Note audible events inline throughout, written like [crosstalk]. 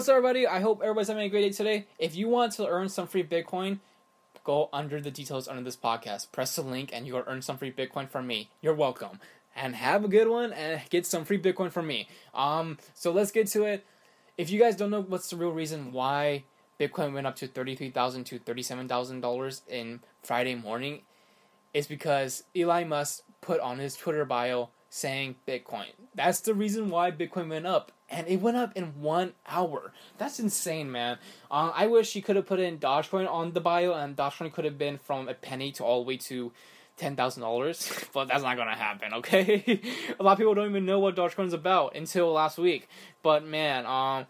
what's up, everybody? I hope everybody's having a great day today. If you want to earn some free Bitcoin, go under the details under this podcast. Press the link, and you'll earn some free Bitcoin from me. You're welcome. And have a good one, and get some free Bitcoin from me. Um, so let's get to it. If you guys don't know what's the real reason why Bitcoin went up to thirty-three thousand to thirty-seven thousand dollars in Friday morning, it's because Elon Musk put on his Twitter bio saying Bitcoin. That's the reason why Bitcoin went up and it went up in one hour. That's insane, man. Uh, I wish he could have put in Dogecoin on the bio, and Dogecoin could have been from a penny to all the way to ten thousand dollars, [laughs] but that's not gonna happen. Okay, [laughs] a lot of people don't even know what Dogecoin's about until last week. But man, um,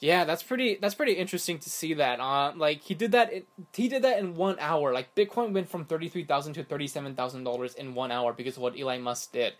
yeah, that's pretty. That's pretty interesting to see that. Uh, like he did that. he did that in one hour. Like Bitcoin went from thirty three thousand to thirty seven thousand dollars in one hour because of what Elon Musk did.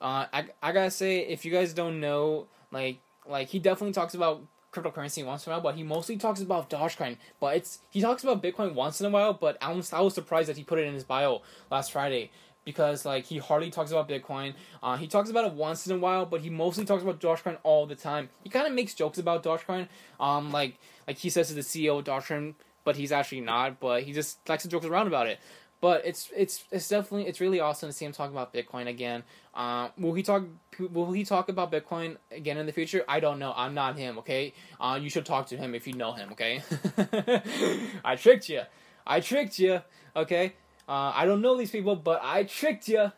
Uh, I I gotta say, if you guys don't know like like he definitely talks about cryptocurrency once in a while, but he mostly talks about Dogecoin. But it's he talks about Bitcoin once in a while, but I was I was surprised that he put it in his bio last Friday because like he hardly talks about Bitcoin. Uh, he talks about it once in a while, but he mostly talks about Dogecoin all the time. He kind of makes jokes about Dogecoin. Um, like like he says to the CEO of Dogecoin, but he's actually not. But he just likes to joke around about it. But it's it's it's definitely it's really awesome to see him talk about Bitcoin again. Uh, will he talk Will he talk about Bitcoin again in the future? I don't know. I'm not him. Okay. Uh, you should talk to him if you know him. Okay. [laughs] I tricked you. I tricked you. Okay. Uh, I don't know these people, but I tricked you.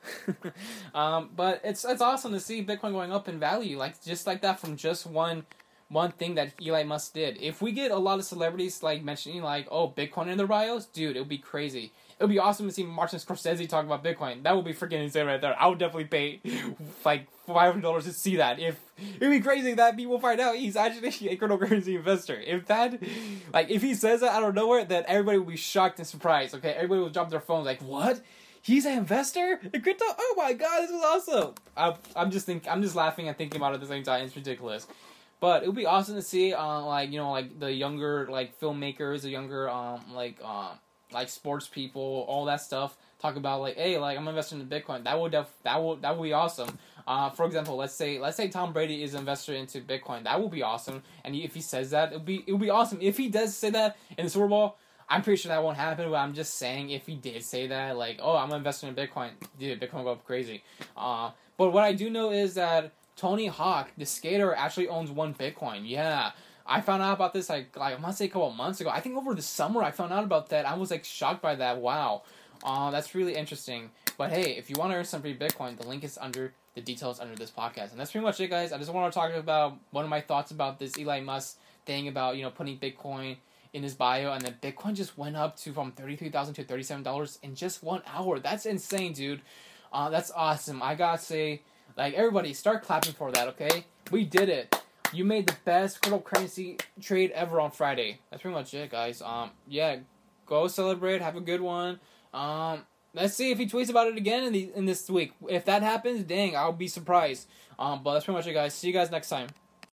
[laughs] um, but it's it's awesome to see Bitcoin going up in value, like just like that from just one one thing that Elon Musk did. If we get a lot of celebrities like mentioning like, oh, Bitcoin in the bios, dude, it would be crazy. It would be awesome to see Martin Scorsese talk about Bitcoin. That would be freaking insane right there. I would definitely pay like five hundred dollars to see that. If it'd be crazy that people find out he's actually a cryptocurrency investor. If that, like, if he says that out of nowhere, then everybody will be shocked and surprised. Okay, everybody will drop their phones like, what? He's an investor in crypto. Oh my god, this is awesome. I'm, I'm just think I'm just laughing and thinking about it at the same time. It's ridiculous. But it would be awesome to see, uh, like you know, like the younger like filmmakers, the younger um like um like sports people, all that stuff, talk about like, hey, like I'm investing in Bitcoin. That would def- that would that would be awesome. Uh, for example, let's say let's say Tom Brady is an investor into Bitcoin. That would be awesome. And if he says that, it would be it would be awesome. If he does say that in the Super Bowl, I'm pretty sure that won't happen. But I'm just saying, if he did say that, like, oh, I'm investing in Bitcoin, dude, Bitcoin will go up crazy. Uh, but what I do know is that Tony Hawk, the skater, actually owns one Bitcoin. Yeah. I found out about this like like I must say a couple months ago. I think over the summer I found out about that. I was like shocked by that. Wow, uh, that's really interesting. But hey, if you want to earn some free Bitcoin, the link is under the details under this podcast. And that's pretty much it, guys. I just want to talk about one of my thoughts about this Elon Musk thing about you know putting Bitcoin in his bio, and then Bitcoin just went up to from thirty three thousand to thirty seven dollars in just one hour. That's insane, dude. Uh, that's awesome. I gotta say, like everybody, start clapping for that. Okay, we did it you made the best cryptocurrency trade ever on Friday. That's pretty much it, guys. Um, yeah, go celebrate, have a good one. Um, let's see if he tweets about it again in the in this week. If that happens, dang, I'll be surprised. Um, but that's pretty much it, guys. See you guys next time.